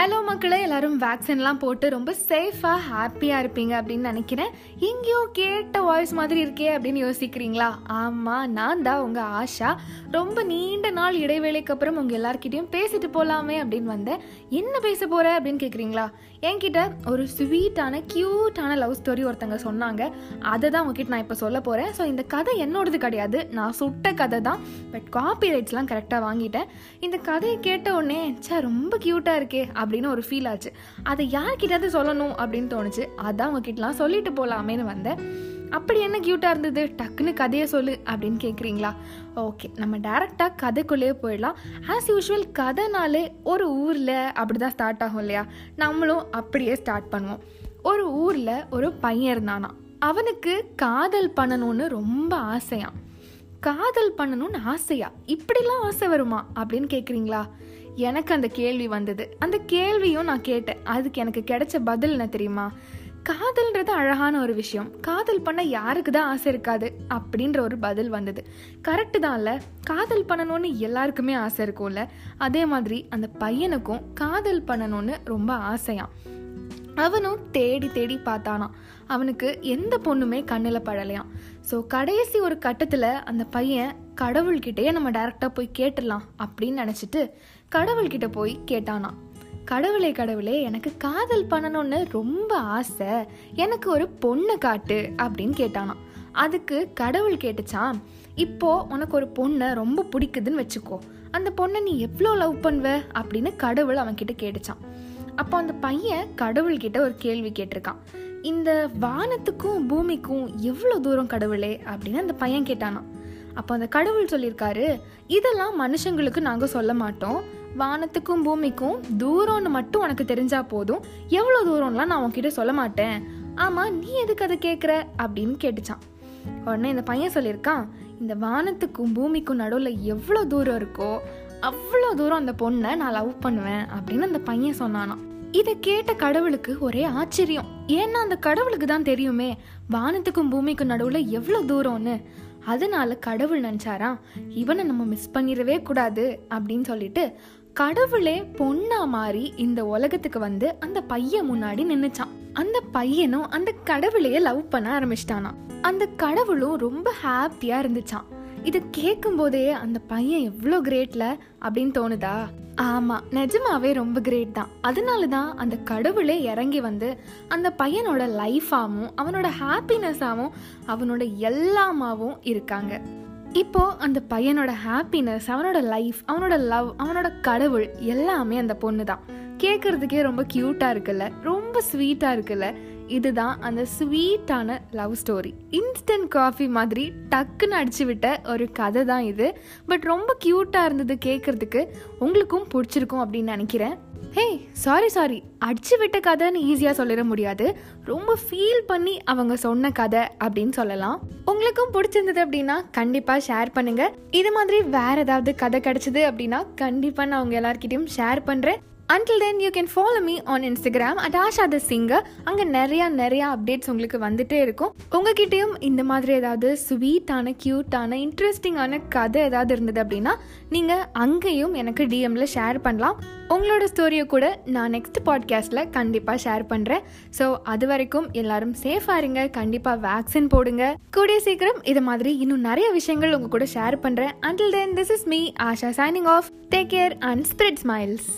Hello மக்களே. எல்லாரும் வேக்சின்லாம் போட்டு ரொம்ப சேஃபாக ஹாப்பியாக இருப்பீங்க அப்படின்னு நினைக்கிறேன். எங்கேயோ கேட்ட வாய்ஸ் மாதிரி இருக்கே அப்படின்னு யோசிக்கிறீங்களா? ஆமாம் நான் தான் உங்கள் ஆஷா. ரொம்ப நீண்ட நாள் இடைவேளைக்கு அப்புறம் உங்கள் எல்லாருக்கிட்டையும் பேசிட்டு போகலாமே அப்படின்னு வந்தேன். என்ன பேச போகிற அப்படின்னு கேட்குறீங்களா என்கிட்ட ஒரு ஸ்வீட்டான க்யூட்டான லவ் ஸ்டோரி ஒருத்தங்க சொன்னாங்க. அதை தான் உங்ககிட்ட நான் இப்போ சொல்ல போகிறேன் ஸோ இந்த கதை என்னோடது கிடையாது. நான் சுட்ட கதை தான். பட் காப்பி ரைட்ஸ்லாம் கரெக்டாக வாங்கிட்டேன். இந்த கதையை கேட்ட உடனே சே ரொம்ப க்யூட்டாக இருக்கே அப்படின்னு ஒரு ஃபீல் ஆச்சு. அதை யார்கிட்டயாவது சொல்லணும் அப்படின்னு தோணுச்சு. அதான் உங்ககிட்டலாம் சொல்லிட்டு போகலாமேன்னு வந்தேன். அப்படி என்ன க்யூட்டாக இருந்தது? டக்குன்னு கதையை சொல்லு அப்படின்னு கேட்குறீங்களா ஓகே நம்ம டேரெக்டாக கதைக்குள்ளேயே போயிடலாம். ஆஸ் யூஷுவல் கதைனாலே ஒரு ஊரில் அப்படி தான் ஸ்டார்ட் ஆகும் இல்லையா? நம்மளும் அப்படியே ஸ்டார்ட் பண்ணுவோம். ஒரு ஊரில் ஒரு பையன் இருந்தானா? அவனுக்கு காதல் பண்ணணும்னு ரொம்ப ஆசையாம். காதல் பண்ணணும்னு ஆசையா? இப்படிலாம் ஆசை வருமா? அப்படின்னு கேட்குறீங்களா எனக்கு அந்த கேள்வி வந்தது. அந்த கேள்வியும் நான் கேட்டேன். அதுக்கு எனக்கு கிடைச்ச பதில் என்ன தெரியுமா? காதல்ன்றது அழகான ஒரு விஷயம். காதல் பண்ண யாருக்கு தான் ஆசை இருக்காது அப்படின்ற ஒரு பதில் வந்தது. கரெக்டு தான்ல காதல் பண்ணணும்னு எல்லாருக்குமே ஆசை இருக்கும்ல. அதே மாதிரி அந்த பையனுக்கும் காதல் பண்ணணும்னு ரொம்ப ஆசையாம் அவனும் தேடி தேடி பார்த்தானாம் அவனுக்கு எந்த பொண்ணுமே கண்ணில் படலையாம் ஸோ கடைசி ஒரு கட்டத்தில் அந்த பையன் கடவுள்கிட்டயே நம்ம டைரெக்டாக போய் கேட்டுடலாம் அப்படின்னு நினச்சிட்டு கடவுள்கிட்ட போய் கேட்டானா. கடவுளே கடவுளே எனக்கு காதல் பண்ணணும்னு ரொம்ப ஆசை. எனக்கு ஒரு பொண்ணை காட்டு அப்படின்னு கேட்டானா. அதுக்கு கடவுள் கேட்டுச்சான் இப்போ உனக்கு ஒரு பொண்ணை ரொம்ப பிடிக்குதுன்னு வச்சுக்கோ. அந்த பொண்ணை நீ எவ்வளோ லவ் பண்ணுவ? அப்படின்னு கடவுள் அவன்கிட்ட கேட்டுச்சான் அப்போ அந்த பையன் கடவுள்கிட்ட ஒரு கேள்வி கேட்டிருக்கான். இந்த வானத்துக்கும் பூமிக்கும் எவ்வளோ தூரம் கடவுளே? அப்படின்னு அந்த பையன் கேட்டானா அப்போ அந்த கடவுள் சொல்லியிருக்காரு இதெல்லாம் மனுஷங்களுக்கு நாங்கள் சொல்ல மாட்டோம். வானத்துக்கும் பூமிக்கும் தூரம்னு மட்டும் உனக்கு தெரிஞ்சா போதும். எவ்வளோ தூரம்லாம் நான் உன்கிட்ட சொல்ல மாட்டேன். ஆமா நீ எதுக்கு அதை கேட்குற அப்படின்னு கேட்டுச்சான். உடனே இந்த பையன் சொல்லியிருக்கான் இந்த வானத்துக்கும் பூமிக்கும் நடுவில் எவ்வளோ தூரம் இருக்கோ அவ்வளோ தூரம் அந்த பொண்ணை நான் லவ் பண்ணுவேன் அப்படின்னு அந்த பையன் சொன்னானா இதை கேட்ட கடவுளுக்கு ஒரே ஆச்சரியம். ஏன்னா அந்த கடவுளுக்கு தான் தெரியுமே வானத்துக்கும் பூமிக்கும் நடுவில் எவ்வளோ தூரம்னு. அதனால கடவுள் நினச்சாரா இவனை நம்ம மிஸ் பண்ணிடவே கூடாது அப்படின்னு சொல்லிட்டு கடவுளே பொண்ணா மாறி இந்த உலகத்துக்கு வந்து அந்த பையன் முன்னாடி நின்னுச்சான். அந்த பையனும் அந்த கடவுளையே லவ் பண்ண ஆரம்பிச்சிட்டானா அந்த கடவுளும் ரொம்ப ஹாப்பியா இருந்துச்சான் இது கேட்கும் போதே அந்த பையன் எவ்வளோ கிரேட்ல அப்படின்னு தோணுதா? ஆமா நிஜமாவே ரொம்ப கிரேட் தான். அதனால தான் அந்த கடவுளே இறங்கி வந்து அந்த பையனோட லைஃபாகவும் அவனோட ஹாப்பினஸாகவும் அவனோட எல்லாமாவும் இருக்காங்க. இப்போது அந்த பையனோட ஹாப்பினஸ் அவனோட லைஃப் அவனோட லவ் அவனோட கடவுள் எல்லாமே அந்த பொண்ணு தான் கேட்கறதுக்கே ரொம்ப க்யூட்டாக இருக்குல்ல? ரொம்ப ஸ்வீட்டாக இருக்குல்ல? இதுதான் அந்த ஸ்வீட்டான லவ் ஸ்டோரி இன்ஸ்டன்ட் காஃபி மாதிரி டக்குன்னு அடிச்சு விட்ட ஒரு கதை தான் இது. பட் ரொம்ப க்யூட்டாக இருந்தது கேட்குறதுக்கு உங்களுக்கும் பிடிச்சிருக்கும் அப்படின்னு நினைக்கிறேன். ஹே சாரி சாரி அடிச்சு விட்ட கதைன்னு ஈஸியாக சொல்லிட முடியாது. ரொம்ப ஃபீல் பண்ணி அவங்க சொன்ன கதை அப்படின்னு சொல்லலாம். உங்களுக்கும் பிடிச்சிருந்தது அப்படின்னா கண்டிப்பாக ஷேர் பண்ணுங்கள் இது மாதிரி வேற ஏதாவது கதை கிடச்சிது அப்படின்னா கண்டிப்பாக நான் அவங்க எல்லாருக்கிட்டையும் ஷேர் பண்ணுறேன் until then you can follow me on Instagram அடாஷா the singer அங்கே நிறையா நிறையா அப்டேட்ஸ் உங்களுக்கு வந்துட்டே இருக்கும். உங்ககிட்டயும் இந்த மாதிரி ஏதாவது ஸ்வீட்டான க்யூட்டான இன்ட்ரெஸ்டிங்கான கதை ஏதாவது இருந்தது அப்படின்னா நீங்கள் அங்கேயும் எனக்கு டிஎம்ல ஷேர் பண்ணலாம். உங்களோட ஸ்டோரியை கூட நான் நெக்ஸ்ட் பாட்காஸ்ட்டில் கண்டிப்பாக ஷேர் பண்ணுறேன் ஸோ அது வரைக்கும் எல்லாரும் சேஃபாக இருங்க. கண்டிப்பாக வேக்சின் போடுங்க. கூடிய சீக்கிரம் இது மாதிரி இன்னும் நிறைய விஷயங்கள் உங்கள் கூட ஷேர் பண்ணுறேன் until then this is me Asha signing off take care and spread smiles